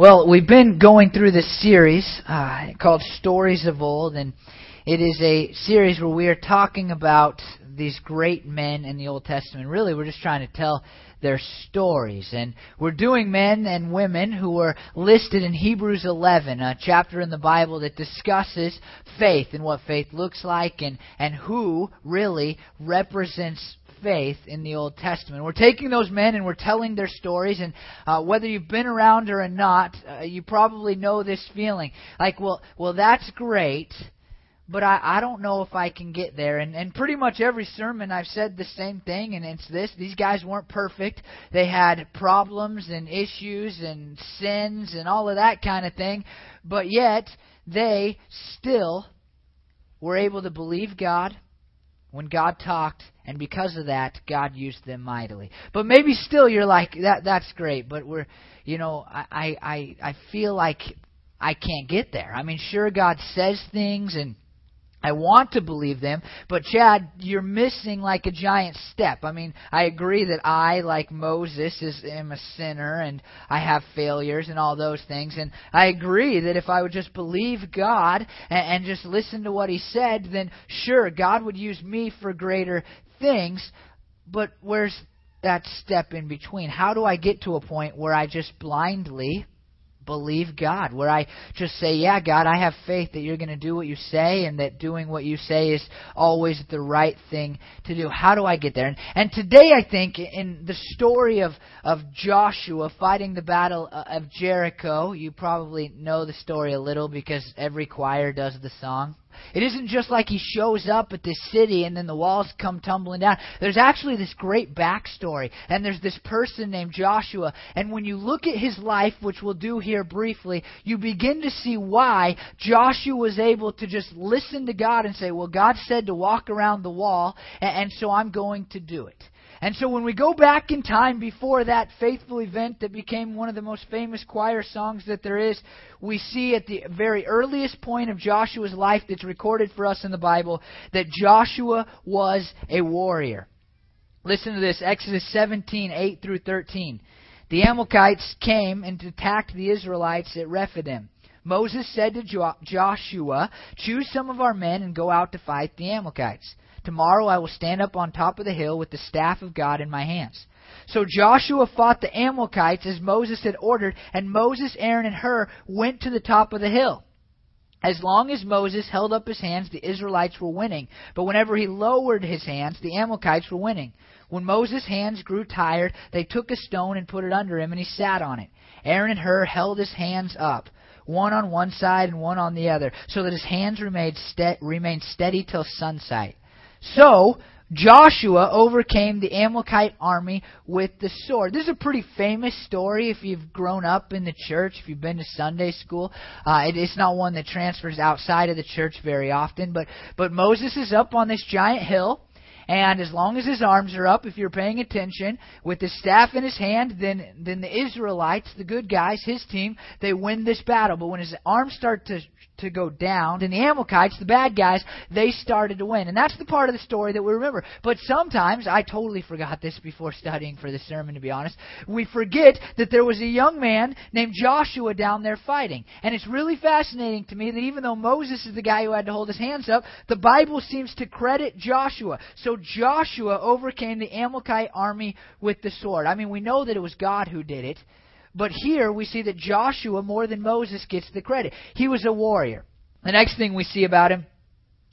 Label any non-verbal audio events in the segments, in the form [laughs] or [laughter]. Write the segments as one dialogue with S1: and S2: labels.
S1: Well, we've been going through this series uh, called Stories of Old, and it is a series where we are talking about these great men in the Old Testament. Really, we're just trying to tell their stories. And we're doing men and women who are listed in Hebrews 11, a chapter in the Bible that discusses faith and what faith looks like and, and who really represents faith in the Old Testament. We're taking those men and we're telling their stories, and uh, whether you've been around or not, uh, you probably know this feeling. Like, well, well, that's great, but I, I don't know if I can get there. And, and pretty much every sermon I've said the same thing, and it's this: these guys weren't perfect. They had problems and issues and sins and all of that kind of thing, but yet they still were able to believe God when God talked, and because of that, God used them mightily. But maybe still you're like, that that's great, but we're you know, I I I feel like I can't get there. I mean sure God says things and I want to believe them, but Chad, you're missing like a giant step. I mean, I agree that I, like Moses, is am a sinner and I have failures and all those things, and I agree that if I would just believe God and, and just listen to what He said, then sure, God would use me for greater things. But where's that step in between? How do I get to a point where I just blindly believe God, where I just say, Yeah, God, I have faith that you're going to do what you say and that doing what you say is always the right thing to do. How do I get there? And, and today, I think, in the story of, of Joshua fighting the battle uh, of Jericho, you probably know the story a little because every choir does the song. It isn't just like he shows up at this city and then the walls come tumbling down. There's actually this great backstory, and there's this person named Joshua. And when you look at his life, which we'll do here briefly, you begin to see why Joshua was able to just listen to God and say, Well, God said to walk around the wall, and so I'm going to do it. And so when we go back in time before that faithful event that became one of the most famous choir songs that there is, we see at the very earliest point of Joshua's life that's recorded for us in the Bible that Joshua was a warrior. Listen to this Exodus 17, 8 through 13. The Amalekites came and attacked the Israelites at Rephidim. Moses said to Joshua, Choose some of our men and go out to fight the Amalekites. Tomorrow I will stand up on top of the hill with the staff of God in my hands. So Joshua fought the Amalekites as Moses had ordered, and Moses, Aaron, and Hur went to the top of the hill. As long as Moses held up his hands, the Israelites were winning. But whenever he lowered his hands, the Amalekites were winning. When Moses' hands grew tired, they took a stone and put it under him, and he sat on it. Aaron and Hur held his hands up, one on one side and one on the other, so that his hands remained, ste- remained steady till sunset. So Joshua overcame the Amalekite army with the sword. This is a pretty famous story if you've grown up in the church, if you've been to Sunday school. Uh, it, it's not one that transfers outside of the church very often, but but Moses is up on this giant hill. And as long as his arms are up, if you're paying attention, with his staff in his hand, then then the Israelites, the good guys, his team, they win this battle. But when his arms start to to go down. And the Amalekites, the bad guys, they started to win. And that's the part of the story that we remember. But sometimes, I totally forgot this before studying for this sermon, to be honest, we forget that there was a young man named Joshua down there fighting. And it's really fascinating to me that even though Moses is the guy who had to hold his hands up, the Bible seems to credit Joshua. So Joshua overcame the Amalekite army with the sword. I mean, we know that it was God who did it. But here we see that Joshua, more than Moses, gets the credit. He was a warrior. The next thing we see about him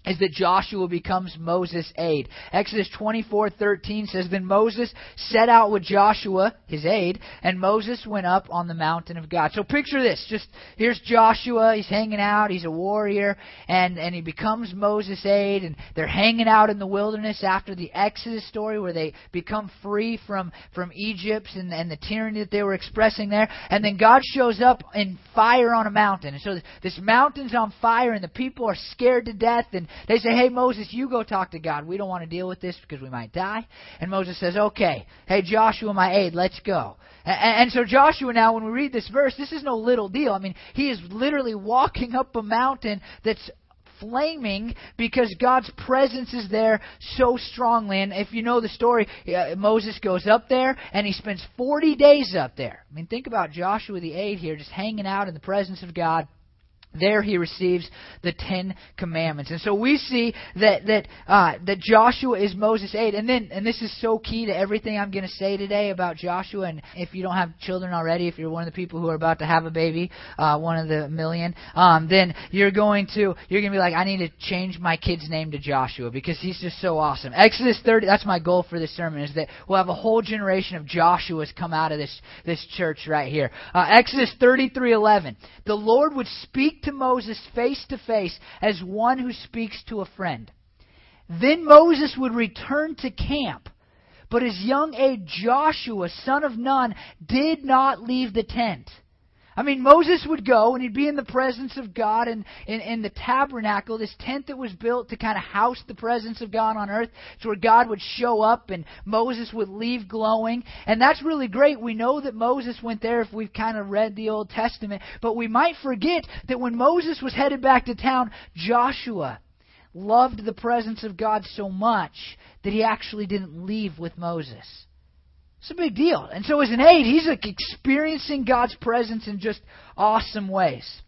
S1: is that Joshua becomes Moses' aide. Exodus 24:13 says then Moses set out with Joshua, his aide, and Moses went up on the mountain of God. So picture this, just here's Joshua, he's hanging out, he's a warrior, and and he becomes Moses' aide and they're hanging out in the wilderness after the Exodus story where they become free from from Egypt and and the tyranny that they were expressing there, and then God shows up in fire on a mountain. And so this mountain's on fire and the people are scared to death and they say, Hey, Moses, you go talk to God. We don't want to deal with this because we might die. And Moses says, Okay. Hey, Joshua, my aide, let's go. And, and so Joshua now, when we read this verse, this is no little deal. I mean, he is literally walking up a mountain that's flaming because God's presence is there so strongly. And if you know the story, uh, Moses goes up there and he spends 40 days up there. I mean, think about Joshua the 8 here just hanging out in the presence of God there he receives the Ten Commandments, and so we see that that uh, that Joshua is Moses' aide, and then and this is so key to everything I'm going to say today about Joshua. And if you don't have children already, if you're one of the people who are about to have a baby, uh, one of the million, um, then you're going to you're going to be like, I need to change my kid's name to Joshua because he's just so awesome. Exodus 30. That's my goal for this sermon is that we'll have a whole generation of Joshuas come out of this this church right here. Uh, Exodus 33:11. The Lord would speak to Moses face to face as one who speaks to a friend. Then Moses would return to camp. But his young aide Joshua, son of Nun, did not leave the tent. I mean, Moses would go and he'd be in the presence of God and in, the tabernacle, this tent that was built to kind of house the presence of God on earth. It's where God would show up and Moses would leave glowing. And that's really great. We know that Moses went there if we've kind of read the Old Testament. But we might forget that when Moses was headed back to town, Joshua loved the presence of God so much that he actually didn't leave with Moses. It's a big deal. And so as an aide, he's like experiencing God's presence in just awesome ways.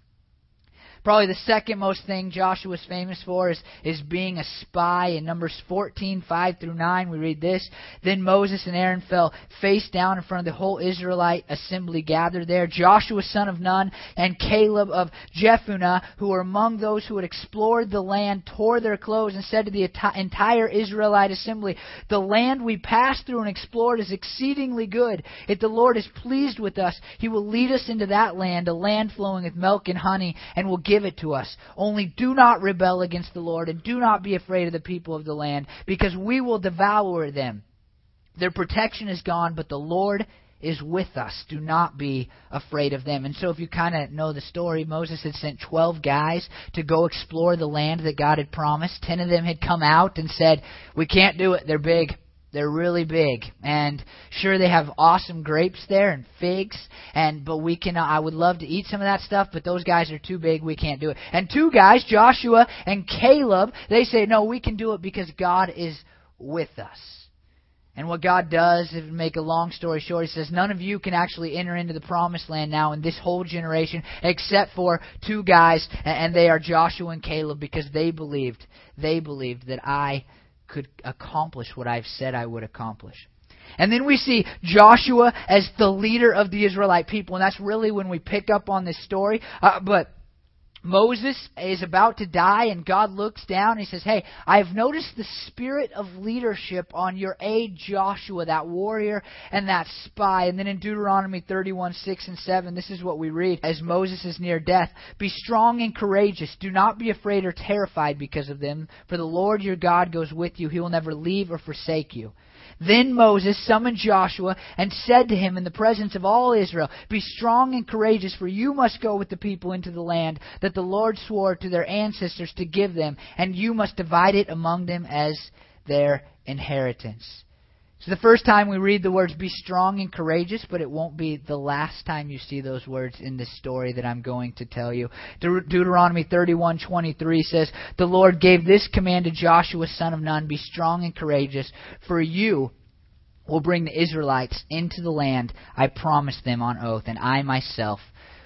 S1: Probably the second most thing Joshua was famous for is, is being a spy. In Numbers 14, 5 through 9, we read this. Then Moses and Aaron fell face down in front of the whole Israelite assembly gathered there. Joshua, son of Nun, and Caleb of Jephunneh, who were among those who had explored the land, tore their clothes and said to the entire Israelite assembly, The land we passed through and explored is exceedingly good. If the Lord is pleased with us, he will lead us into that land, a land flowing with milk and honey, and will give it to us. Only do not rebel against the Lord, and do not be afraid of the people of the land, because we will devour them. Their protection is gone, but the Lord is with us. Do not be afraid of them. And so, if you kind of know the story, Moses had sent 12 guys to go explore the land that God had promised. Ten of them had come out and said, We can't do it. They're big. They're really big, and sure they have awesome grapes there and figs, and but we can. I would love to eat some of that stuff, but those guys are too big. We can't do it. And two guys, Joshua and Caleb, they say no, we can do it because God is with us. And what God does, to make a long story short, He says, none of you can actually enter into the promised land now in this whole generation except for two guys, and they are Joshua and Caleb because they believed, they believed that I could accomplish what I've said I would accomplish. And then we see Joshua as the leader of the Israelite people, and that's really when we pick up on this story. Uh, but Moses is about to die, and God looks down and he says, Hey, I've noticed the spirit of leadership on your aide Joshua, that warrior and that spy. And then in Deuteronomy 31, 6 and 7, this is what we read as Moses is near death Be strong and courageous. Do not be afraid or terrified because of them, for the Lord your God goes with you. He will never leave or forsake you. Then Moses summoned Joshua and said to him in the presence of all Israel, Be strong and courageous, for you must go with the people into the land that the Lord swore to their ancestors to give them, and you must divide it among them as their inheritance. It's the first time we read the words be strong and courageous, but it won't be the last time you see those words in this story that I'm going to tell you. De- Deuteronomy 31:23 says, "The Lord gave this command to Joshua son of Nun, be strong and courageous, for you will bring the Israelites into the land I promised them on oath, and I myself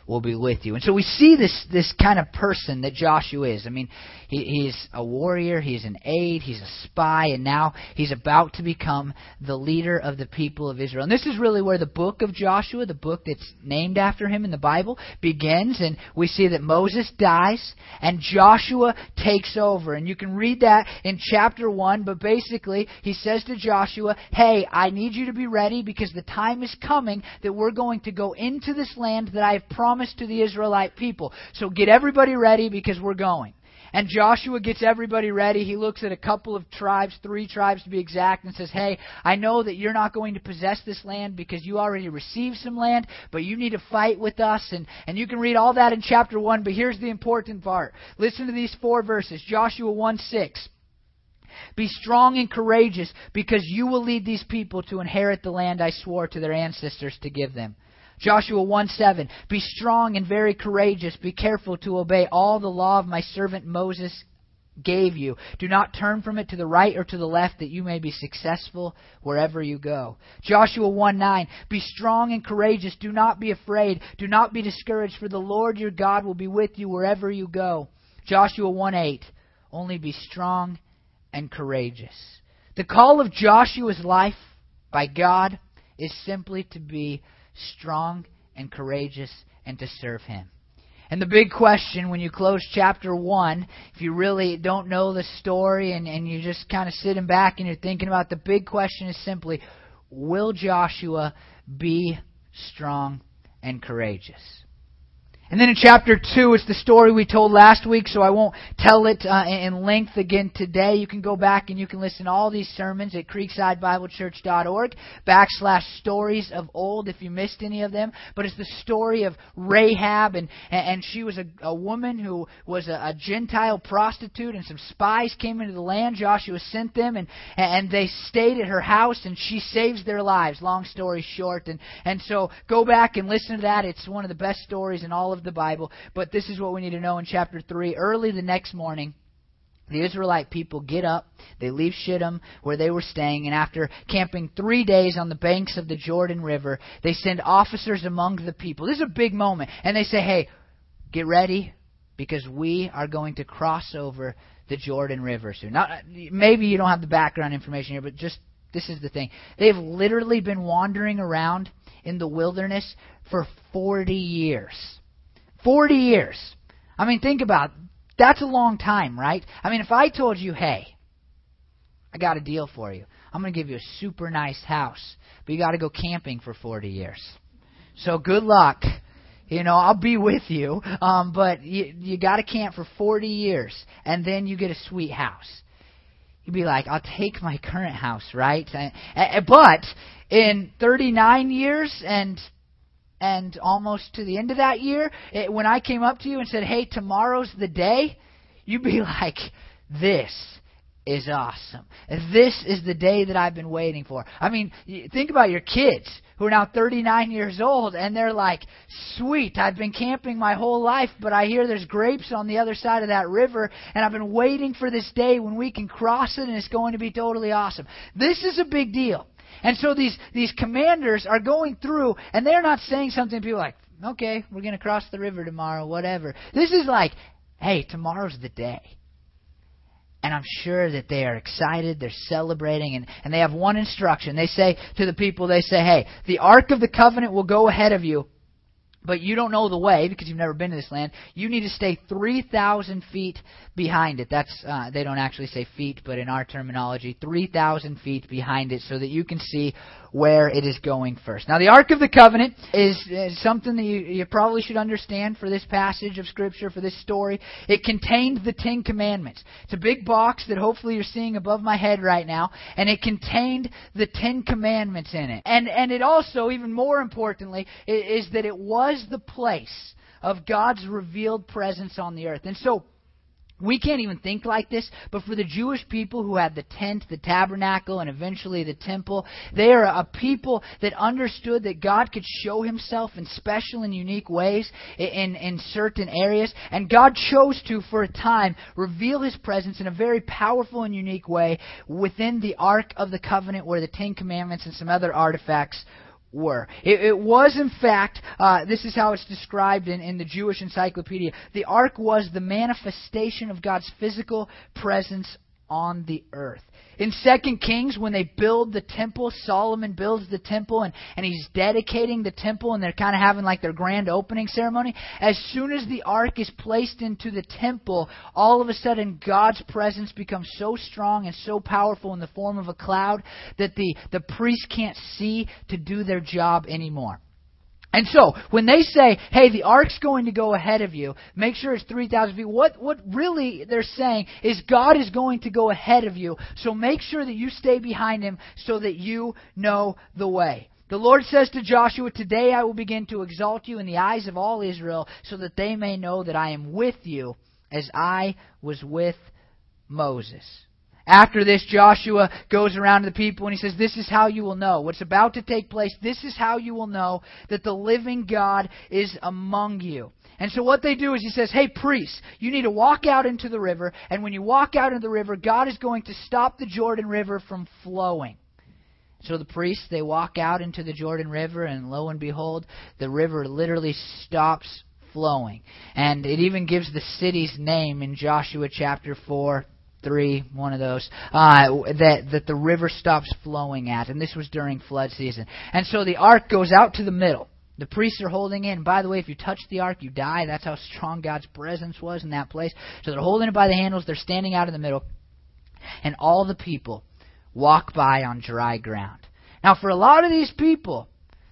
S1: will be with you. And so we see this this kind of person that Joshua is. I mean, he, he's a warrior, he's an aide, he's a spy, and now he's about to become the leader of the people of Israel. And this is really where the book of Joshua, the book that's named after him in the Bible, begins. And we see that Moses dies and Joshua takes over. And you can read that in chapter 1, but basically he says to Joshua, Hey, I need you to be ready because the time is coming that we're going to go into this land that I have promised promised to the Israelite people. So get everybody ready because we're going. And Joshua gets everybody ready. He looks at a couple of tribes, three tribes to be exact, and says, Hey, I know that you're not going to possess this land because you already received some land, but you need to fight with us. And, and you can read all that in chapter 1, but here's the important part. Listen to these four verses Joshua 1 6. Be strong and courageous because you will lead these people to inherit the land I swore to their ancestors to give them. Joshua 1 7. Be strong and very courageous. Be careful to obey all the law of my servant Moses gave you. Do not turn from it to the right or to the left that you may be successful wherever you go. Joshua 1 9. Be strong and courageous. Do not be afraid. Do not be discouraged, for the Lord your God will be with you wherever you go. Joshua 1 8. Only be strong and courageous. The call of Joshua's life by God is simply to be strong and courageous and to serve Him. And the big question when you close chapter 1, if you really don't know the story and, and you're just kind of sitting back and you're thinking about the big question is simply will Joshua be strong and courageous? And then in chapter 2, it's the story we told last week, so I won't tell it uh, in length again today. You can go back and you can listen to all these sermons at creeksidebiblechurch.org backslash stories of old if you missed any of them. But it's the story of Rahab, and, and she was a, a woman who was a, a Gentile prostitute, and some spies came into the land. Joshua sent them, and, and they stayed at her house, and she saves their lives, long story short. And, and so go back and listen to that. It's one of the best stories in all of the Bible, but this is what we need to know in chapter 3. Early the next morning, the Israelite people get up, they leave Shittim, where they were staying, and after camping three days on the banks of the Jordan River, they send officers among the people. This is a big moment. And they say, hey, get ready, because we are going to cross over the Jordan River soon. Now, maybe you don't have the background information here, but just this is the thing. They've literally been wandering around in the wilderness for 40 years. 40 years. I mean, think about it. That's a long time, right? I mean, if I told you, hey, I got a deal for you. I'm going to give you a super nice house, but you got to go camping for 40 years. So good luck. You know, I'll be with you, um, but you, you got to camp for 40 years, and then you get a sweet house. You'd be like, I'll take my current house, right? But in 39 years and and almost to the end of that year, it, when I came up to you and said, "Hey, tomorrow's the day," you'd be [laughs] like, "This is awesome. This is the day that I've been waiting for." I mean, think about your kids who are now 39 years old and they're like, "Sweet, I've been camping my whole life, but I hear there's grapes on the other side of that river and I've been waiting for this day when we can cross it and it's going to be totally awesome." This is a big deal. And so these, these commanders are going through, and they're not saying something to people like, okay, we're going to cross the river tomorrow, whatever. This is like, hey, tomorrow's the day. And I'm sure that they are excited, they're celebrating, and, and they have one instruction. They say to the people, they say, hey, the Ark of the Covenant will go ahead of you, but you don't know the way because you've never been to this land. You need to stay 3,000 feet behind it. That's uh, they don't actually say feet, but in our terminology, 3,000 feet behind it, so that you can see where it is going first. Now, the Ark of the Covenant is, is something that you, you probably should understand for this passage of Scripture, for this story. It contained the Ten Commandments. It's a big box that hopefully you're seeing above my head right now, and it contained the Ten Commandments in it. And and it also, even more importantly, is, is that it was the place of God's revealed presence on the earth. And so we can't even think like this, but for the Jewish people who had the tent, the tabernacle, and eventually the temple, they are a people that understood that God could show himself in special and unique ways in, in certain areas. And God chose to, for a time, reveal his presence in a very powerful and unique way within the Ark of the Covenant where the Ten Commandments and some other artifacts were. It, it was, in fact, uh, this is how it's described in, in the Jewish Encyclopedia. The ark was the manifestation of God's physical presence on the earth. In Second Kings, when they build the temple, Solomon builds the temple and, and he's dedicating the temple and they're kind of having like their grand opening ceremony. As soon as the ark is placed into the temple, all of a sudden God's presence becomes so strong and so powerful in the form of a cloud that the, the priests can't see to do their job anymore. And so, when they say, hey, the ark's going to go ahead of you, make sure it's 3,000 feet, what, what really they're saying is God is going to go ahead of you, so make sure that you stay behind him so that you know the way. The Lord says to Joshua, Today I will begin to exalt you in the eyes of all Israel, so that they may know that I am with you as I was with Moses. After this, Joshua goes around to the people and he says, This is how you will know. What's about to take place, this is how you will know that the living God is among you. And so what they do is he says, Hey, priests, you need to walk out into the river, and when you walk out into the river, God is going to stop the Jordan River from flowing. So the priests, they walk out into the Jordan River, and lo and behold, the river literally stops flowing. And it even gives the city's name in Joshua chapter 4, three, one of those, uh, that that the river stops flowing at, and this was during flood season. And so the ark goes out to the middle. The priests are holding it. And by the way, if you touch the ark, you die. That's how strong God's presence was in that place. So they're holding it by the handles. They're standing out in the middle, and all the people walk by on dry ground. Now, for a lot of these people,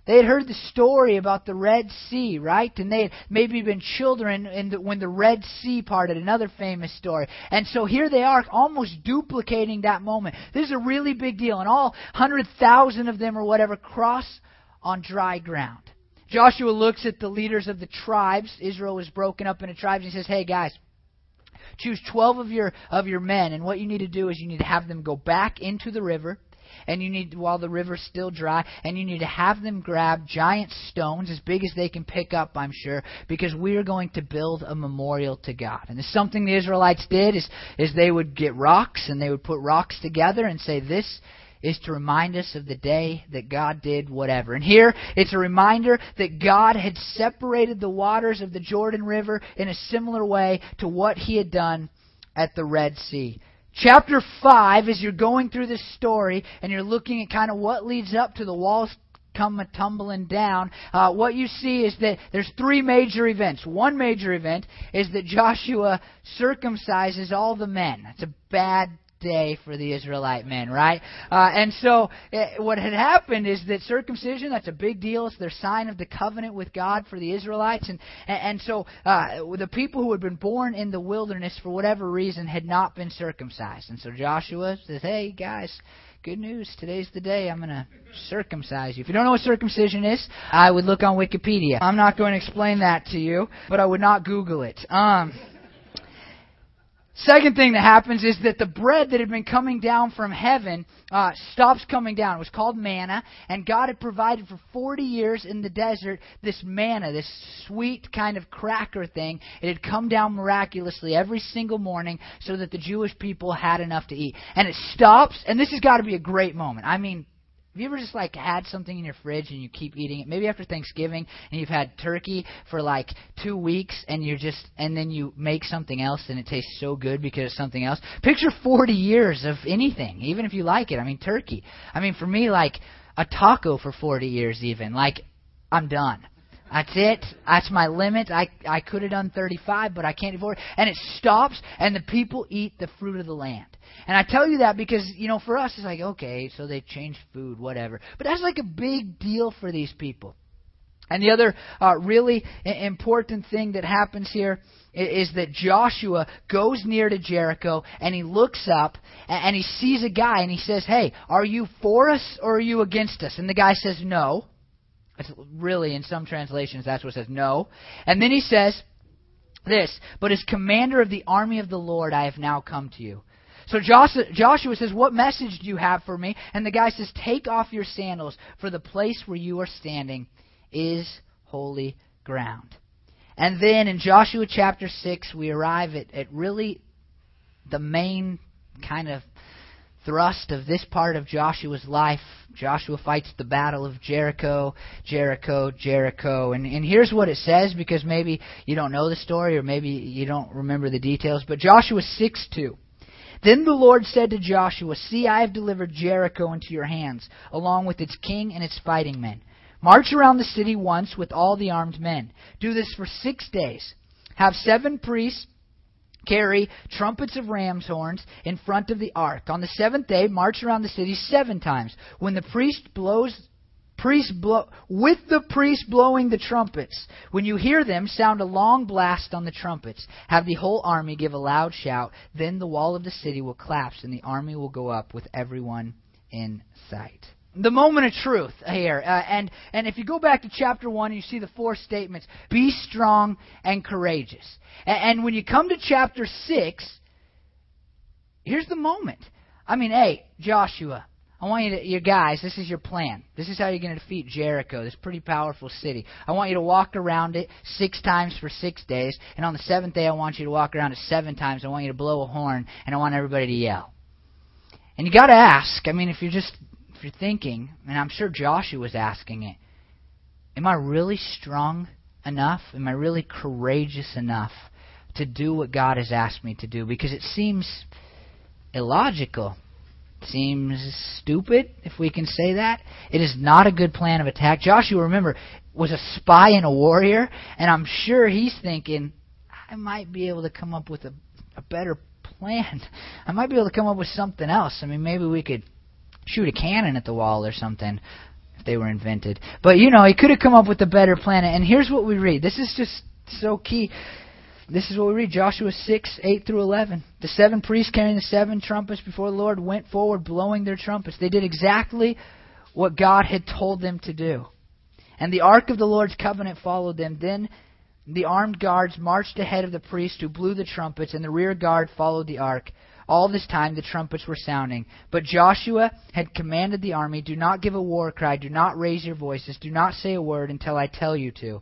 S1: they had heard the story about the Red Sea, right? And they had maybe been children the, when the Red Sea parted, another famous story. And so here they are, almost duplicating that moment. This is a really big deal. And all 100,000 of them or whatever cross on dry ground. Joshua looks at the leaders of the tribes. Israel was broken up into tribes. And he says, hey, guys, choose 12 of your, of your men. And what you need to do is you need to have them go back into the river and you need while the river's still dry, and you need to have them grab giant stones as big as they can pick up, I'm sure, because we are going to build a memorial to God. And it's something the Israelites did is is they would get rocks and they would put rocks together and say this is to remind us of the day that God did whatever. And here, it's a reminder that God had separated the waters of the Jordan River in a similar way to what he had done at the Red Sea. Chapter 5, as you're going through this story and you're looking at kind of what leads up to the walls come tumbling down, uh, what you see is that there's three major events. One major event is that Joshua circumcises all the men. It's a bad day for the Israelite men, right? Uh, and so uh, what had happened is that circumcision, that's a big deal. It's their sign of the covenant with God for the Israelites. And, and, and so uh, the people who had been born in the wilderness for whatever reason had not been circumcised. And so Joshua says, hey, guys, good news. Today's the day I'm going to circumcise you. If you don't know what circumcision is, I would look on Wikipedia. I'm not going to explain that to you, but I would not Google it. Um, Second thing that happens is that the bread that had been coming down from heaven uh, stops coming down. It was called manna, and God had provided for 40 years in the desert this manna, this sweet kind of cracker thing. It had come down miraculously every single morning so that the Jewish people had enough to eat. And it stops, and this has got to be a great moment. I mean, have you ever just like had something in your fridge and you keep eating it? Maybe after Thanksgiving and you've had turkey for like two weeks and you're just and then you make something else and it tastes so good because of something else. Picture 40 years of anything, even if you like it. I mean, turkey. I mean, for me, like a taco for 40 years, even like I'm done. That's it. That's my limit. I I could have done 35, but I can't afford it. And it stops, and the people eat the fruit of the land. And I tell you that because, you know, for us, it's like, okay, so they changed food, whatever. But that's like a big deal for these people. And the other uh, really important thing that happens here is that Joshua goes near to Jericho and he looks up and he sees a guy and he says, Hey, are you for us or are you against us? And the guy says, No. It's really, in some translations, that's what it says, No. And then he says this, But as commander of the army of the Lord, I have now come to you. So Joshua says, What message do you have for me? And the guy says, Take off your sandals, for the place where you are standing is holy ground. And then in Joshua chapter 6, we arrive at, at really the main kind of thrust of this part of Joshua's life. Joshua fights the battle of Jericho, Jericho, Jericho. And, and here's what it says because maybe you don't know the story or maybe you don't remember the details. But Joshua 6 2. Then the Lord said to Joshua, See, I have delivered Jericho into your hands, along with its king and its fighting men. March around the city once with all the armed men. Do this for six days. Have seven priests carry trumpets of ram's horns in front of the ark. On the seventh day, march around the city seven times. When the priest blows priest blow, with the priest blowing the trumpets. When you hear them, sound a long blast on the trumpets. Have the whole army give a loud shout. Then the wall of the city will collapse, and the army will go up with everyone in sight. The moment of truth here, uh, and and if you go back to chapter one, you see the four statements: be strong and courageous. And, and when you come to chapter six, here's the moment. I mean, hey, Joshua, I want you to, you guys, this is your plan. This is how you're going to defeat Jericho, this pretty powerful city. I want you to walk around it six times for six days, and on the seventh day, I want you to walk around it seven times. I want you to blow a horn, and I want everybody to yell. And you got to ask. I mean, if you're just you're thinking, and I'm sure Joshua was asking it, am I really strong enough? Am I really courageous enough to do what God has asked me to do? Because it seems illogical seems stupid, if we can say that. It is not a good plan of attack. Joshua, remember, was a spy and a warrior, and I'm sure he's thinking, I might be able to come up with a, a better plan. [laughs] I might be able to come up with something else. I mean, maybe we could shoot a cannon at the wall or something if they were invented. But, you know, he could have come up with a better plan. And here's what we read. This is just so key. This is what we read Joshua 6, 8 through 11. The seven priests carrying the seven trumpets before the Lord went forward blowing their trumpets. They did exactly what God had told them to do. And the ark of the Lord's covenant followed them. Then the armed guards marched ahead of the priests who blew the trumpets, and the rear guard followed the ark. All this time the trumpets were sounding. But Joshua had commanded the army, Do not give a war cry, do not raise your voices, do not say a word until I tell you to.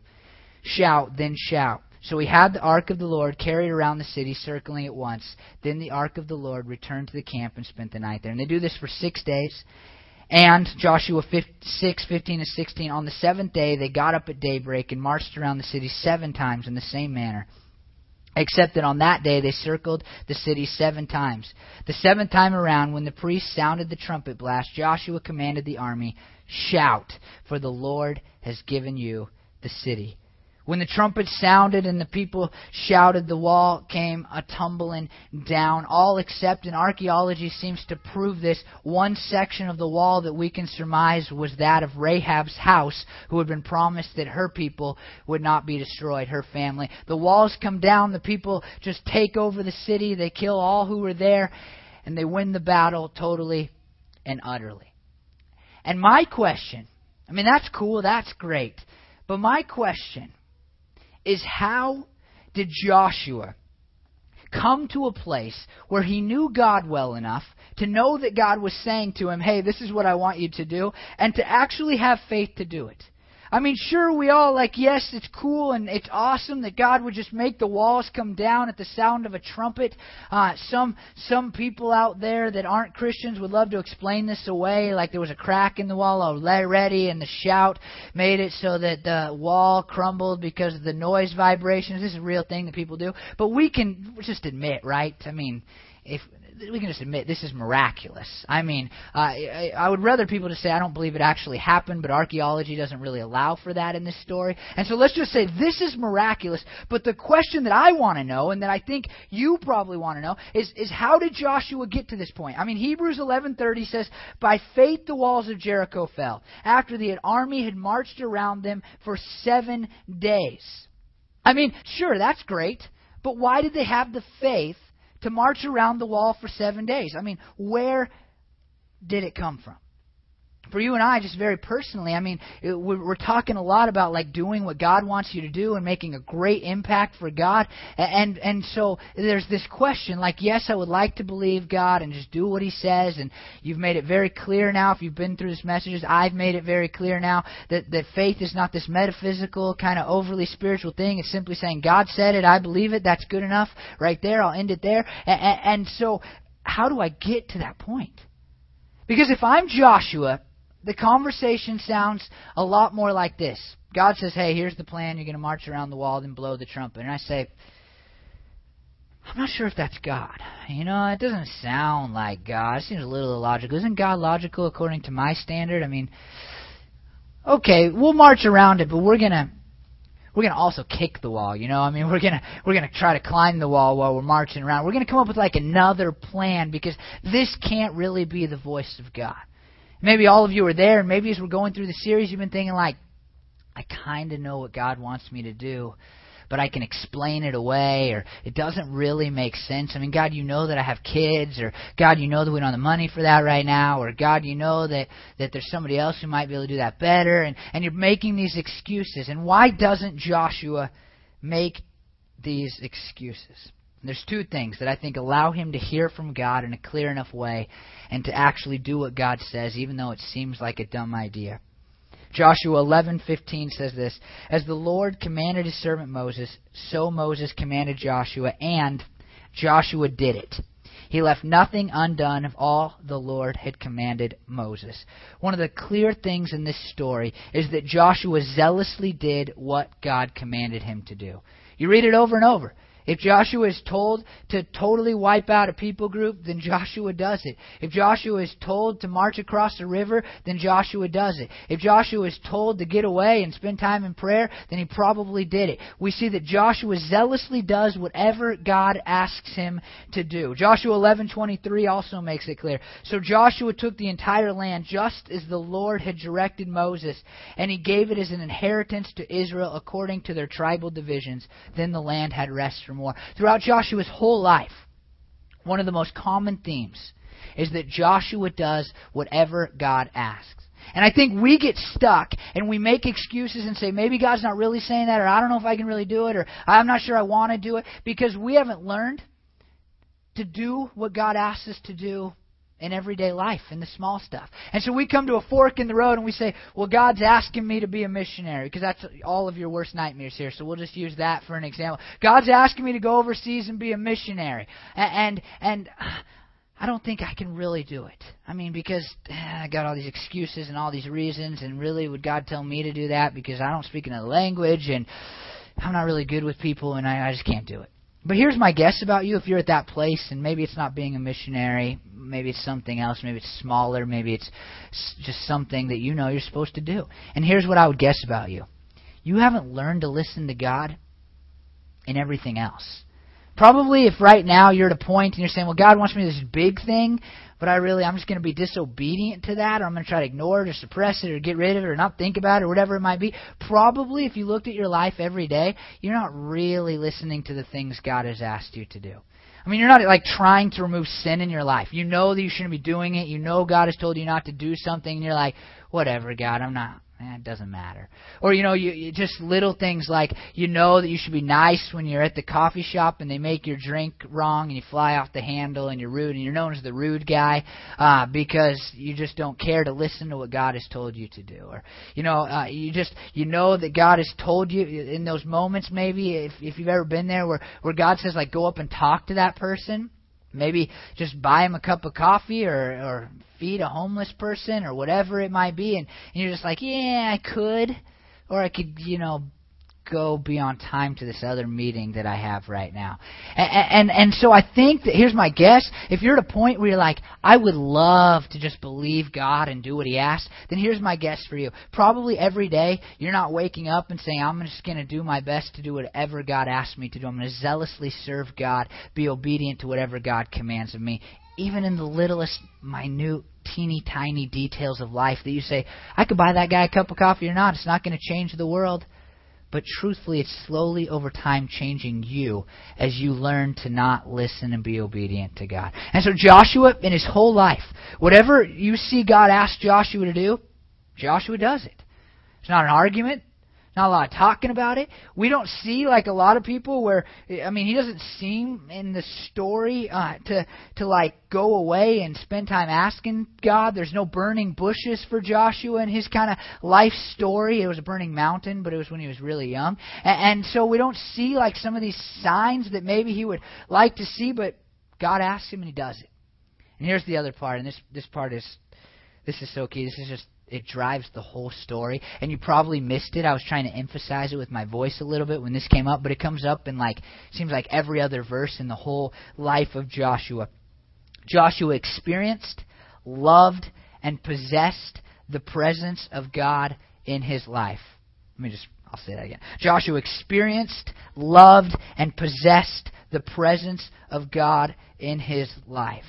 S1: Shout, then shout. So he had the ark of the Lord carried around the city, circling it once. Then the ark of the Lord returned to the camp and spent the night there. And they do this for six days. And Joshua 6, 15 and 16, on the seventh day they got up at daybreak and marched around the city seven times in the same manner. Except that on that day they circled the city seven times. The seventh time around, when the priest sounded the trumpet blast, Joshua commanded the army, Shout, for the Lord has given you the city. When the trumpet sounded and the people shouted, the wall came a tumbling down. All except, and archaeology seems to prove this, one section of the wall that we can surmise was that of Rahab's house, who had been promised that her people would not be destroyed, her family. The walls come down, the people just take over the city, they kill all who were there, and they win the battle totally and utterly. And my question, I mean, that's cool, that's great. But my question is how did Joshua come to a place where he knew God well enough to know that God was saying to him, hey, this is what I want you to do, and to actually have faith to do it? I mean, sure, we all like, yes, it's cool and it's awesome that God would just make the walls come down at the sound of a trumpet. Uh, some some people out there that aren't Christians would love to explain this away, like there was a crack in the wall already, and the shout made it so that the wall crumbled because of the noise vibrations. This is a real thing that people do, but we can just admit, right? I mean, if we can just admit this is miraculous. I mean, uh, I, I would rather people just say I don't believe it actually happened, but archaeology doesn't really allow for that in this story. And so let's just say this is miraculous. But the question that I want to know, and that I think you probably want to know, is is how did Joshua get to this point? I mean, Hebrews 11:30 says, "By faith the walls of Jericho fell after the army had marched around them for seven days." I mean, sure, that's great. But why did they have the faith to march around the wall for seven days. I mean, where did it come from? For you and I, just very personally, I mean, we're talking a lot about like doing what God wants you to do and making a great impact for God. And and so there's this question, like, yes, I would like to believe God and just do what He says. And you've made it very clear now. If you've been through this messages, I've made it very clear now that that faith is not this metaphysical kind of overly spiritual thing. It's simply saying God said it, I believe it. That's good enough. Right there, I'll end it there. and, and so, how do I get to that point? Because if I'm Joshua the conversation sounds a lot more like this. God says, Hey, here's the plan. You're going to march around the wall and blow the trumpet. And I say, I'm not sure if that's God. You know, it doesn't sound like God. It seems a little illogical. Isn't God logical according to my standard? I mean, okay, we'll march around it, but we're going to we're going to also kick the wall, you know? I mean, [laughs] we're going to we're going to try to climb the wall while we're marching around. We're going to come up with like another plan because this can't really be the voice of God. Maybe all of you are there, and maybe as we're going through the series, you've been thinking, like, I kind of know what God wants me to do, but I can explain it away, or it doesn't really make sense. I mean, God, you know that I have kids, or God, you know that we don't have the money for that right now, or God, you know that, that there's somebody else who might be able to do that better, and, and you're making these excuses. And why doesn't Joshua make these excuses? There's two things that I think allow him to hear from God in a clear enough way and to actually do what God says, even though it seems like a dumb idea. Joshua 11:15 says this, "As the Lord commanded his servant Moses, so Moses commanded Joshua, and Joshua did it. He left nothing undone of all the Lord had commanded Moses." One of the clear things in this story is that Joshua zealously did what God commanded him to do. You read it over and over. If Joshua is told to totally wipe out a people group, then Joshua does it. If Joshua is told to march across the river, then Joshua does it. If Joshua is told to get away and spend time in prayer, then he probably did it. We see that Joshua zealously does whatever God asks him to do. Joshua 11:23 also makes it clear. So Joshua took the entire land just as the Lord had directed Moses, and he gave it as an inheritance to Israel according to their tribal divisions. Then the land had rest from war. Throughout Joshua's whole life, one of the most common themes is that Joshua does whatever God asks. And I think we get stuck and we make excuses and say, maybe God's not really saying that, or I don't know if I can really do it, or I'm not sure I want to do it, because we haven't learned to do what God asks us to do in everyday life, in the small stuff. And so we come to a fork in the road and we say, well, God's asking me to be a missionary, because that's all of your worst nightmares here, so we'll just use that for an example. God's asking me to go overseas and be a missionary. And, and, and [sighs] I don't think I can really do it. I mean, because eh, I got all these excuses and all these reasons, and really, would God tell me to do that because I don't speak another language, and I'm not really good with people, and I, I just can't do it. But here's my guess about you if you're at that place, and maybe it's not being a missionary, maybe it's something else, maybe it's smaller, maybe it's just something that you know you're supposed to do. And here's what I would guess about you you haven't learned to listen to God in everything else. Probably if right now you're at a point and you're saying, well, God wants me to do this big thing, but I really, I'm just going to be disobedient to that, or I'm going to try to ignore it or suppress it or get rid of it or not think about it or whatever it might be. Probably if you looked at your life every day, you're not really listening to the things God has asked you to do. I mean, you're not like trying to remove sin in your life. You know that you shouldn't be doing it. You know God has told you not to do something, and you're like, whatever, God, I'm not eh, it doesn't matter. Or you know, you, you just little things like you know that you should be nice when you're at the coffee shop and they make your drink wrong and you fly off the handle and you're rude and you're known as the rude guy uh, because you just don't care to listen to what God has told you to do. Or you know, uh, you just you know that God has told you in those moments maybe if if you've ever been there where where God says like go up and talk to that person Maybe just buy him a cup of coffee or or feed a homeless person or whatever it might be and, and you're just like, "Yeah, I could." Or I could, you know, go be on time to this other meeting that I have right now. And, and, and so I think that here's my guess. If you're at a point where you're like, I would love to just believe God and do what He asks, then here's my guess for you. Probably every day you're not waking up and saying, I'm just going to do my best to do whatever God asks me to do. I'm going to zealously serve God, be obedient to whatever God commands of me. Even in the littlest, minute, teeny tiny details of life that you say, I could buy that guy a cup of coffee or not. It's not going to change the world but truthfully, it's slowly over time changing you as you learn to not listen and be obedient to God. And so Joshua, in his whole life, whatever you see God ask Joshua to do, Joshua does it. It's not an argument. Not a lot of talking about it. We don't see like a lot of people where I mean he doesn't seem in the story uh, to to like go away and spend time asking God. There's no burning bushes for Joshua in his kind of life story. It was a burning mountain, but it was when he was really young, and, and so we don't see like some of these signs that maybe he would like to see. But God asks him and he does it. And here's the other part, and this this part is this is so key. This is just it drives the whole story. And you probably missed it. I was trying to emphasize it with my voice a little bit when this came up, but it comes up in like seems like every other verse in the whole life of Joshua. Joshua experienced, loved, and possessed the presence of God in his life. Let me just I'll say that again. Joshua experienced, loved, and possessed the presence of God in his life.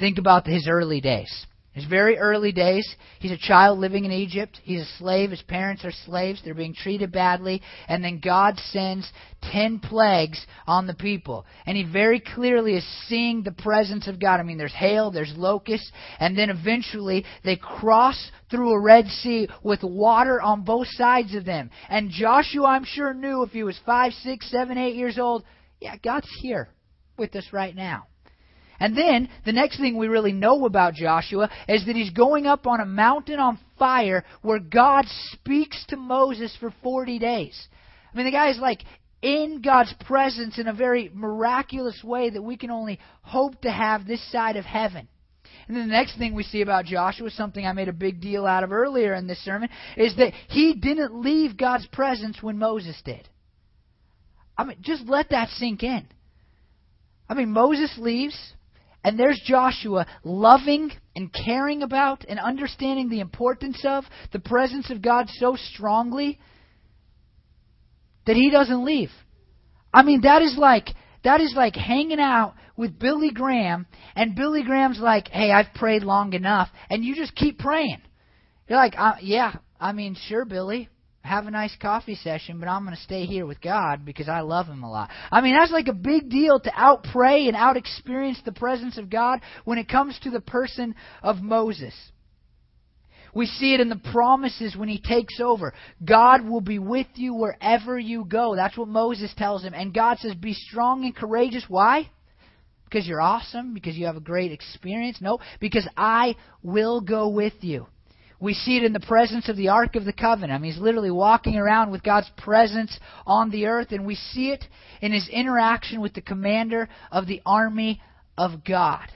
S1: Think about his early days his very early days, he's a child living in Egypt. He's a slave. His parents are slaves. They're being treated badly. And then God sends ten plagues on the people. And he very clearly is seeing the presence of God. I mean, there's hail, there's locusts, and then eventually they cross through a Red Sea with water on both sides of them. And Joshua, I'm sure, knew if he was five, six, seven, eight years old, yeah, God's here. with us right now. And then the next thing we really know about Joshua is that he's going up on a mountain on fire where God speaks to Moses for 40 days. I mean, the guy's like in God's presence in a very miraculous way that we can only hope to have this side of heaven. And then the next thing we see about Joshua, something I made a big deal out of earlier in this sermon, is that he didn't leave God's presence when Moses did. I mean, just let that sink in. I mean, Moses leaves, and there's Joshua loving and caring about and understanding the importance of the presence of God so strongly that he doesn't leave. I mean, that is like that is like hanging out with Billy Graham, and Billy Graham's like, "Hey, I've prayed long enough," and you just keep praying. You're like, uh, "Yeah, I mean, sure, Billy, have a nice coffee session, but I'm going to stay here with God because I love Him a lot." I mean, that's like a big deal to out pray and out experience the presence of God when it comes to the person of Moses. We see it in the promises when he takes over. God will be with you wherever you go. That's what Moses tells him. And God says, Be strong and courageous. Why? Because you're awesome? Because you have a great experience? No, because I will go with you. We see it in the presence of the Ark of the Covenant. I mean, he's literally walking around with God's presence on the earth, and we see it in his interaction with the commander of the army of God.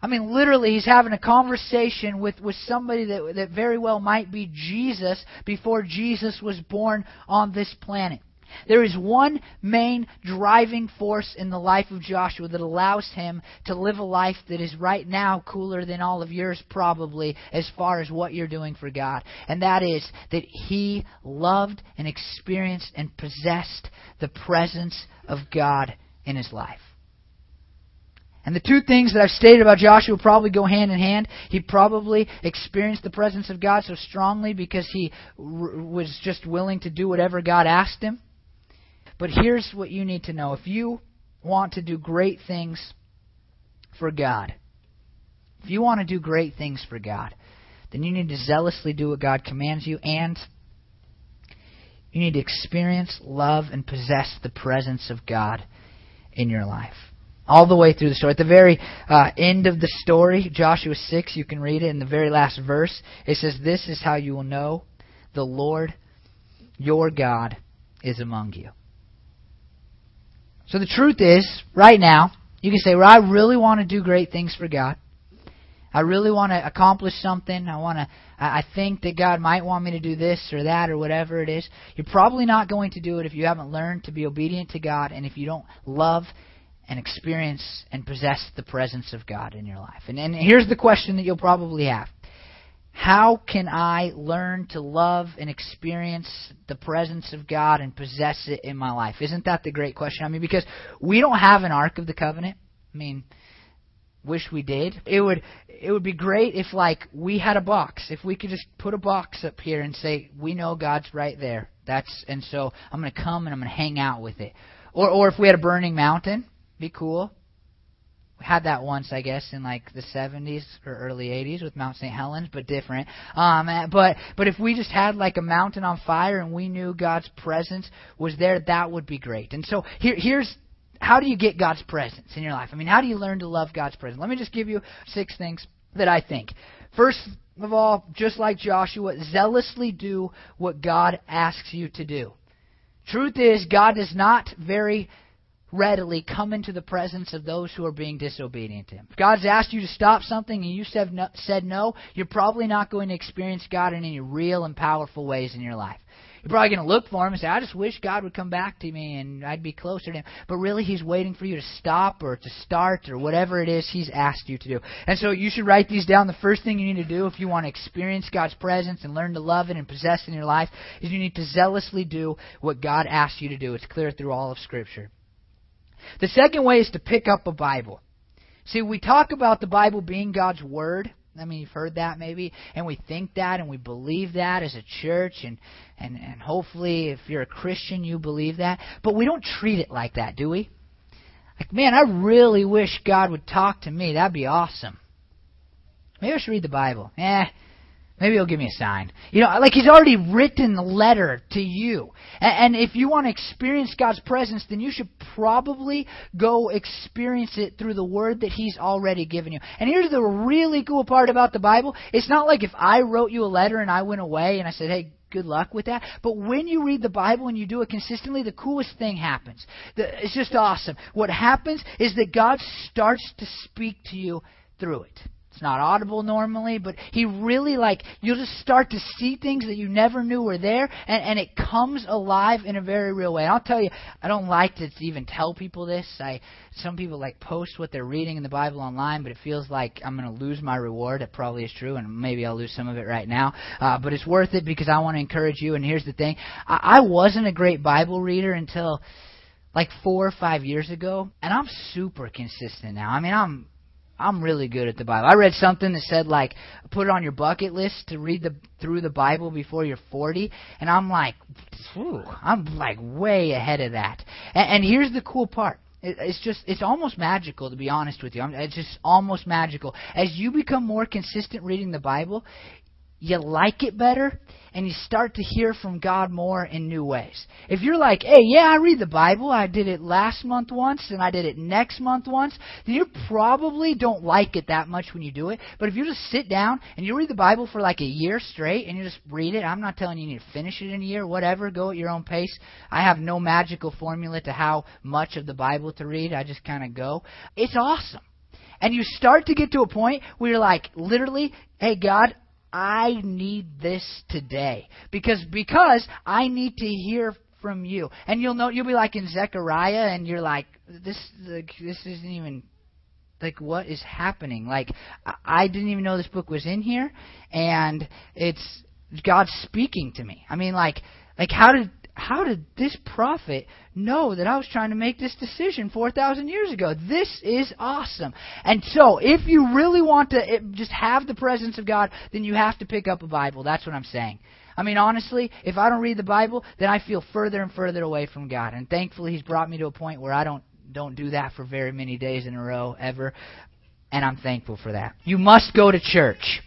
S1: I mean, literally, he's having a conversation with, with somebody that, that very well might be Jesus before Jesus was born on this planet. There is one main driving force in the life of Joshua that allows him to live a life that is right now cooler than all of yours, probably, as far as what you're doing for God. And that is that he loved and experienced and possessed the presence of God in his life. And the two things that I've stated about Joshua probably go hand in hand. He probably experienced the presence of God so strongly because he was just willing to do whatever God asked him. But here's what you need to know. If you want to do great things for God, if you want to do great things for God, then you need to zealously do what God commands you and you need to experience, love, and possess the presence of God in your life all the way through the story. At the very uh, end of the story, Joshua 6, you can read it in the very last verse. It says, This is how you will know the Lord your God is among you. So the truth is, right now, you can say, Well, I really want to do great things for God. I really want to accomplish something. I want to. I think that God might want me to do this or that or whatever it is. You're probably not going to do it if you haven't learned to be obedient to God and if you don't love and experience and possess the presence of God in your life. And, and here's the question that you'll probably have How can I learn to love and experience the presence of God and possess it in my life? Isn't that the great question? I mean, because we don't have an Ark of the Covenant. I mean, wish we did. It would it would be great if like we had a box. If we could just put a box up here and say, We know God's right there. That's and so I'm gonna come and I'm gonna hang out with it. Or or if we had a burning mountain, be cool. Had that once, I guess, in like the 70s or early 80s with Mount St. Helens, but different. Um, but but if we just had like a mountain on fire and we knew God's presence was there, that would be great. And so here here's how do you get God's presence in your life? I mean, how do you learn to love God's presence? Let me just give you six things that I think. First of all, just like Joshua, zealously do what God asks you to do. Truth is, God does not very readily come into the presence of those who are being disobedient to Him. If God's asked you to stop something and you said no, you're probably not going to experience God in any real and powerful ways in your life. You're probably going to look for Him and say, I just wish God would come back to me and I'd be closer to Him. But really, He's waiting for you to stop or to start or whatever it is He's asked you to do. And so you should write these down. The first thing you need to do if you want to experience God's presence and learn to love it and possess it in your life is you need to zealously do what God asks you to do. It's clear through all of Scripture. The second way is to pick up a Bible. See, we talk about the Bible being God's Word. I mean, you've heard that maybe, and we think that, and we believe that as a church, and, and, and hopefully, if you're a Christian, you believe that. But we don't treat it like that, do we? Like, man, I really wish God would talk to me. That'd be awesome. Maybe I should read the Bible. Eh, Maybe he'll give me a sign. You know, like he's already written the letter to you. And, and if you want to experience God's presence, then you should probably go experience it through the word that he's already given you. And here's the really cool part about the Bible. It's not like if I wrote you a letter and I went away and I said, hey, good luck with that. But when you read the Bible and you do it consistently, the coolest thing happens. It's just awesome. What happens is that God starts to speak to you through it. It's not audible normally, but he really like you'll just start to see things that you never knew were there, and, and it comes alive in a very real way. And I'll tell you, I don't like to even tell people this. I some people like post what they're reading in the Bible online, but it feels like I'm going to lose my reward. It probably is true, and maybe I'll lose some of it right now. Uh, but it's worth it because I want to encourage you. And here's the thing: I, I wasn't a great Bible reader until like four or five years ago, and I'm super consistent now. I mean, I'm I'm really good at the Bible. I read something that said like put it on your bucket list to read the through the Bible before you're 40, and I'm like, I'm like way ahead of that. And, and here's the cool part. It's just, it's almost magical, to be honest with you. It's just almost magical. As you become more consistent reading the Bible, you like it better and you start to hear from God more in new ways. If you're like, hey, yeah, I read the Bible, I did it last month once and I did it next month once, then you probably don't like it that much when you do it. But if you just sit down and you read the Bible for like a year straight and you just read it, I'm not telling you you need to finish it in a year, whatever, go at your own pace. I have no magical formula to how much of the Bible to read, I just kind of go. It's awesome. And you start to get to a point where you're like, literally, hey, God, I need this today because because I need to hear from you. And you'll know you'll be like in Zechariah and you're like this this isn't even like what is happening? Like I didn't even know this book was in here and it's God speaking to me. I mean like like how did how did this prophet know that I was trying to make this decision 4,000 years ago? This is awesome. And so, if you really want to eh, just have the presence of God, then you have to pick up a Bible. That's what I'm saying. I mean, honestly, if I don't read the Bible, then I feel further and further away from God. And thankfully, He's brought me to a point where I don't don't do that for very many days in a row ever. And I'm thankful for that. You must go to church.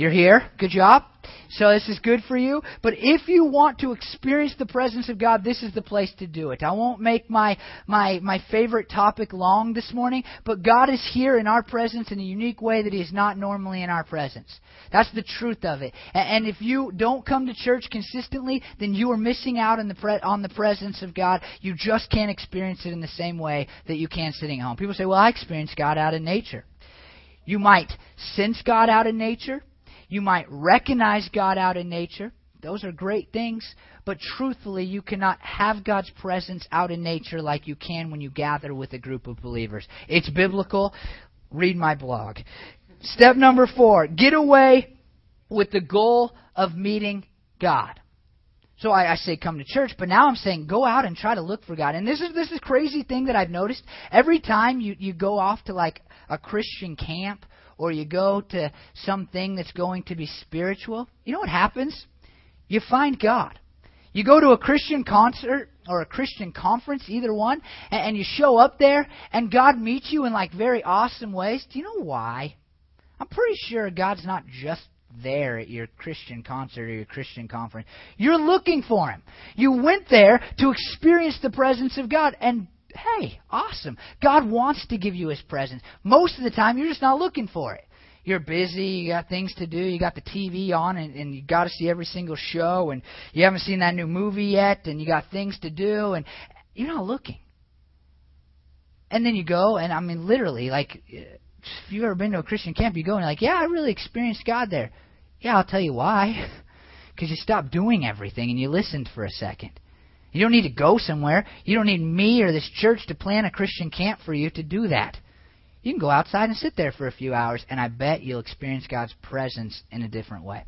S1: You're here. Good job. So this is good for you. But if you want to experience the presence of God, this is the place to do it. I won't make my, my, my favorite topic long this morning, but God is here in our presence in a unique way that He is not normally in our presence. That's the truth of it. And if you don't come to church consistently, then you are missing out on the, pre- on the presence of God. You just can't experience it in the same way that you can sitting at home. People say, well, I experience God out in nature. You might sense God out in nature. You might recognize God out in nature. Those are great things, but truthfully, you cannot have God's presence out in nature like you can when you gather with a group of believers. It's biblical. Read my blog. Step number four get away with the goal of meeting God. So I, I, say come to church, but now I'm saying go out and try to look for God. And this is this is crazy thing that I've noticed. Every time you, you go off to like a Christian camp or you go to something that's going to be spiritual, you know what happens? You find God. You go to a Christian concert or a Christian conference, either one, and, you show up there, and God meets you in like very awesome ways. Do you know why? I'm pretty sure God's not just there at your Christian concert or your Christian conference. You're looking for Him. You went there to experience the presence of God, and hey, awesome. God wants to give you His presence. Most of the time, you're just not looking for it. You're busy, you got things to do, you got the TV on, and, and you got to see every single show, and you haven't seen that new movie yet, and you got things to do, and you're not looking. And then you go, and I mean, literally, like, if you've ever been to a Christian camp, you go and you're like, yeah, I really experienced God there. Yeah, I'll tell you why. [laughs] Because you stopped doing everything and you listened for a second. You don't need to go somewhere. You don't need me or this church to plan a Christian camp for you to do that. You can go outside and sit there for a few hours, and I bet you'll experience God's presence in a different way.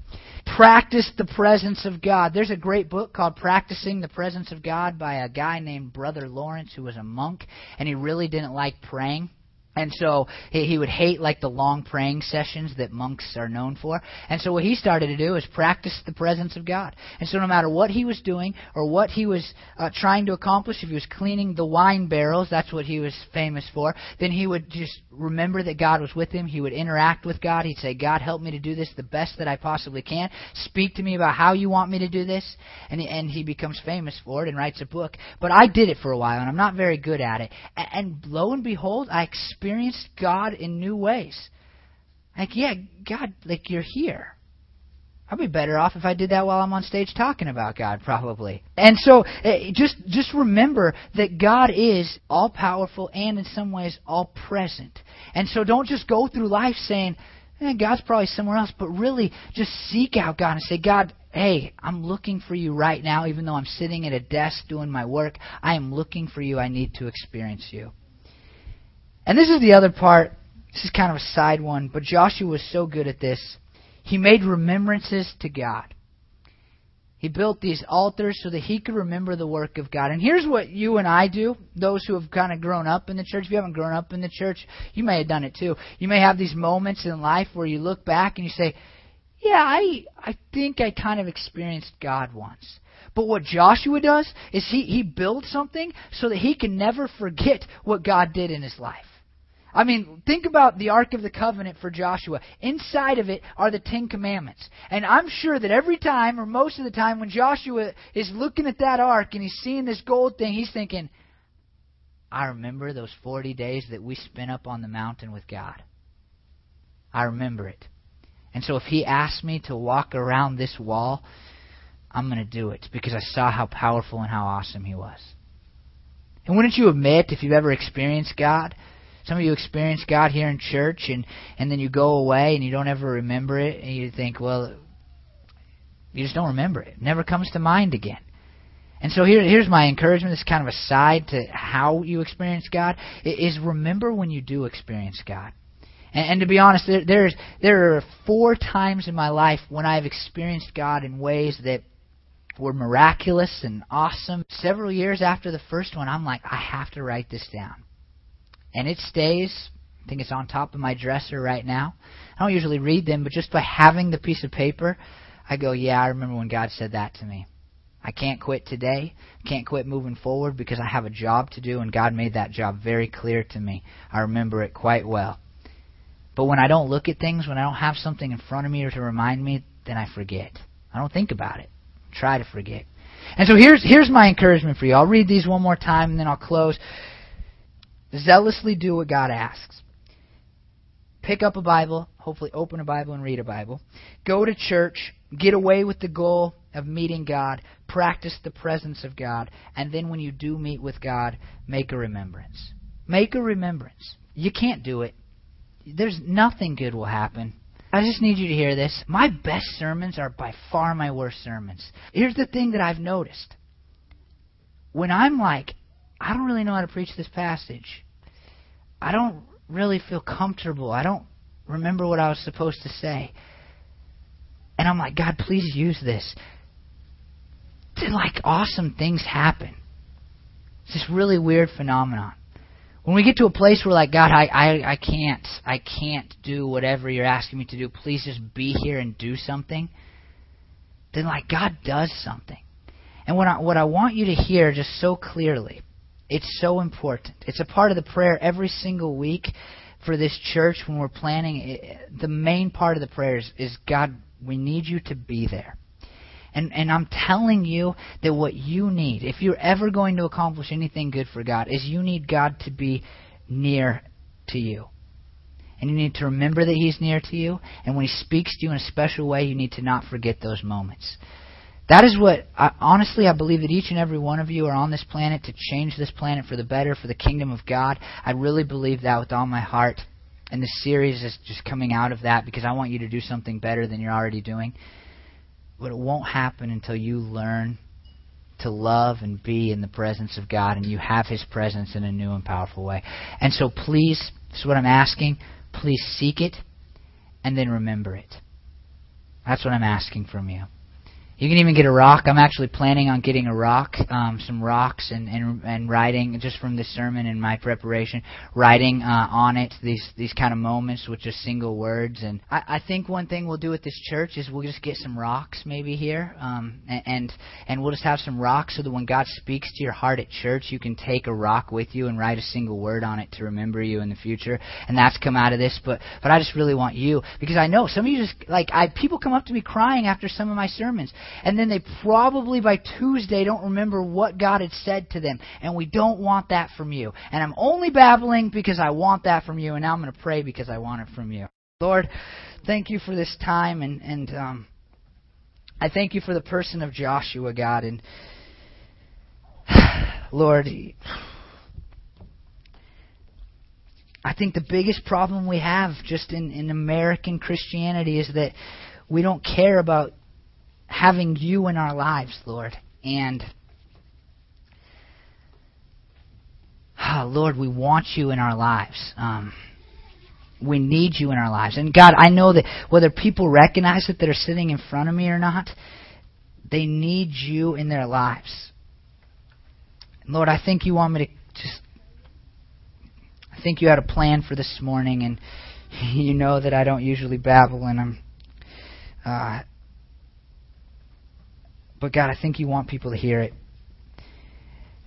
S1: Practice the presence of God. There's a great book called Practicing the Presence of God by a guy named Brother Lawrence, who was a monk, and he really didn't like praying. And so he, he would hate like the long praying sessions that monks are known for. And so what he started to do is practice the presence of God. And so no matter what he was doing or what he was uh, trying to accomplish, if he was cleaning the wine barrels, that's what he was famous for, then he would just remember that God was with him. He would interact with God. He'd say, God, help me to do this the best that I possibly can. Speak to me about how you want me to do this. And he, and he becomes famous for it and writes a book. But I did it for a while and I'm not very good at it. And, and lo and behold, I experienced experienced God in new ways. Like, yeah, God, like you're here. I'd be better off if I did that while I'm on stage talking about God, probably. And so, eh, just just remember that God is all powerful and in some ways all present. And so, don't just go through life saying, eh, "God's probably somewhere else," but really just seek out God and say, "God, hey, I'm looking for you right now, even though I'm sitting at a desk doing my work. I am looking for you. I need to experience you." And this is the other part. This is kind of a side one, but Joshua was so good at this. He made remembrances to God. He built these altars so that he could remember the work of God. And here's what you and I do, those who have kind of grown up in the church. If you haven't grown up in the church, you may have done it too. You may have these moments in life where you look back and you say, Yeah, I I think I kind of experienced God once. But what Joshua does is he, he builds something so that he can never forget what God did in his life. I mean, think about the Ark of the Covenant for Joshua. Inside of it are the Ten Commandments. And I'm sure that every time, or most of the time, when Joshua is looking at that Ark and he's seeing this gold thing, he's thinking, I remember those 40 days that we spent up on the mountain with God. I remember it. And so if he asked me to walk around this wall, I'm going to do it because I saw how powerful and how awesome he was. And wouldn't you admit, if you've ever experienced God, some of you experience God here in church, and and then you go away and you don't ever remember it, and you think, well, you just don't remember it. it never comes to mind again. And so here, here's my encouragement. This is kind of a side to how you experience God. Is remember when you do experience God. And, and to be honest, there, there's there are four times in my life when I've experienced God in ways that were miraculous and awesome. Several years after the first one, I'm like, I have to write this down and it stays. I think it's on top of my dresser right now. I don't usually read them, but just by having the piece of paper, I go, yeah, I remember when God said that to me. I can't quit today. Can't quit moving forward because I have a job to do, and God made that job very clear to me. I remember it quite well. But when I don't look at things, when I don't have something in front of me or to remind me, then I forget. I don't think about it. I try to forget. And so here's here's my encouragement for you. I'll read these one more time and then I'll close. Zealously do what God asks. Pick up a Bible, hopefully open a Bible and read a Bible. Go to church, get away with the goal of meeting God, practice the presence of God, and then when you do meet with God, make a remembrance. Make a remembrance. You can't do it. There's nothing good will happen. I just need you to hear this. My best sermons are by far my worst sermons. Here's the thing that I've noticed. When I'm like, I don't really know how to preach this passage. I don't really feel comfortable. I don't remember what I was supposed to say. And I'm like, God, please use this. Then, like, awesome things happen. It's this really weird phenomenon. When we get to a place where, like, God, I, I, I can't, I can't do whatever you're asking me to do. Please just be here and do something. Then, like, God does something. And what I, what I want you to hear just so clearly it's so important. It's a part of the prayer every single week for this church when we're planning. The main part of the prayers is God, we need you to be there. And and I'm telling you that what you need, if you're ever going to accomplish anything good for God, is you need God to be near to you. And you need to remember that He's near to you. And when He speaks to you in a special way, you need to not forget those moments. That is what, I, honestly, I believe that each and every one of you are on this planet to change this planet for the better, for the kingdom of God. I really believe that with all my heart. And this series is just coming out of that because I want you to do something better than you're already doing. But it won't happen until you learn to love and be in the presence of God and you have His presence in a new and powerful way. And so please, this is what I'm asking, please seek it and then remember it. That's what I'm asking from you. You can even get a rock. I'm actually planning on getting a rock, um, some rocks, and, and and writing just from this sermon and my preparation, writing uh, on it these these kind of moments with just single words. And I, I think one thing we'll do at this church is we'll just get some rocks maybe here, um, and, and and we'll just have some rocks so that when God speaks to your heart at church, you can take a rock with you and write a single word on it to remember you in the future. And that's come out of this. But but I just really want you because I know some of you just like I people come up to me crying after some of my sermons and then they probably by Tuesday don't remember what God had said to them. And we don't want that from you. And I'm only babbling because I want that from you, and now I'm going to pray because I want it from you. Lord, thank you for this time, and and um, I thank you for the person of Joshua, God, and [sighs] Lord. I think the biggest problem we have just in, in American Christianity is that we don't care about having you in our lives, Lord. And oh, Lord, we want you in our lives. Um, we need you in our lives. And God, I know that whether people recognize it that are sitting in front of me or not, they need you in their lives. Lord, I think you want me to just. I think you had a plan for this morning, and [laughs] you know that I don't usually babble, and I'm. Uh, but God, I think you want people to hear it.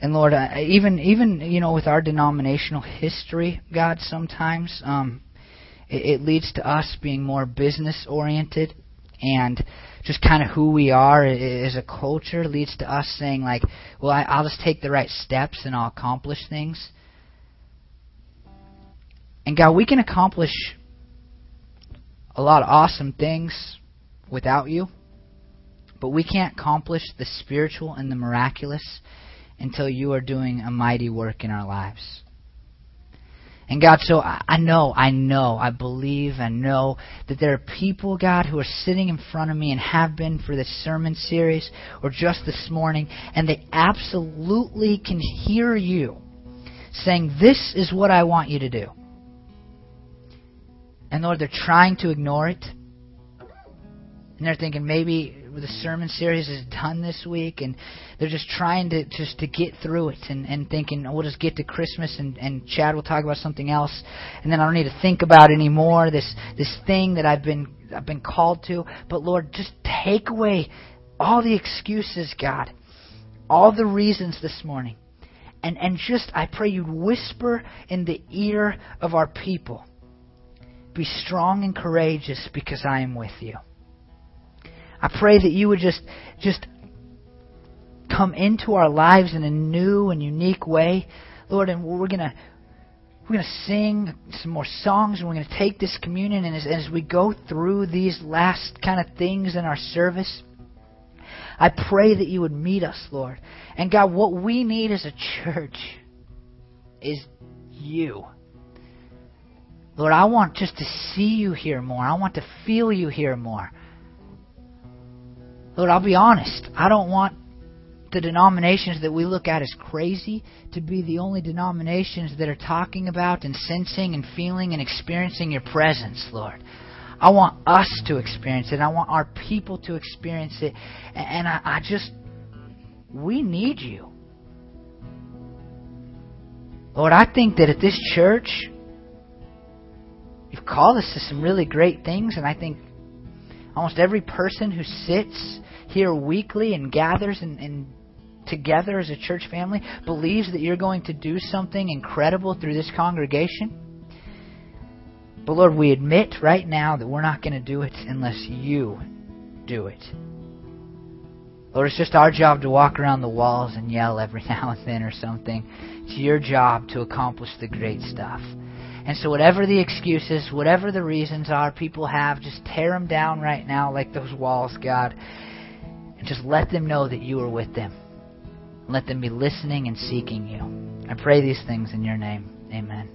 S1: And Lord, uh, even even you know with our denominational history, God, sometimes um, it, it leads to us being more business oriented and just kind of who we are as a culture leads to us saying like, well, I, I'll just take the right steps and I'll accomplish things. And God, we can accomplish a lot of awesome things without you. But we can't accomplish the spiritual and the miraculous until you are doing a mighty work in our lives. And God, so I know, I know, I believe, I know that there are people, God, who are sitting in front of me and have been for this sermon series or just this morning, and they absolutely can hear you saying, This is what I want you to do. And Lord, they're trying to ignore it. And they're thinking maybe the sermon series is done this week, and they're just trying to just to get through it and, and thinking, oh, we'll just get to Christmas, and, and Chad will talk about something else, and then I don't need to think about anymore this this thing that I've been I've been called to. But Lord, just take away all the excuses, God, all the reasons this morning, and and just I pray you'd whisper in the ear of our people. Be strong and courageous because I am with you. I pray that you would just just come into our lives in a new and unique way, Lord, and we're gonna we're gonna sing some more songs, and we're gonna take this communion, and as, as we go through these last kind of things in our service. I pray that you would meet us, Lord. And God, what we need as a church is you. Lord, I want just to see you here more. I want to feel you here more. Lord, I'll be honest. I don't want the denominations that we look at as crazy to be the only denominations that are talking about and sensing and feeling and experiencing your presence, Lord. I want us to experience it. I want our people to experience it. And I, I just, we need you. Lord, I think that at this church, you've called us to some really great things, and I think almost every person who sits here weekly and gathers and, and together as a church family believes that you're going to do something incredible through this congregation. But Lord, we admit right now that we're not going to do it unless you do it. Lord, it's just our job to walk around the walls and yell every [laughs] now and then or something. It's your job to accomplish the great stuff. And so, whatever the excuses, whatever the reasons are people have, just tear them down right now like those walls, God. Just let them know that you are with them. Let them be listening and seeking you. I pray these things in your name. Amen.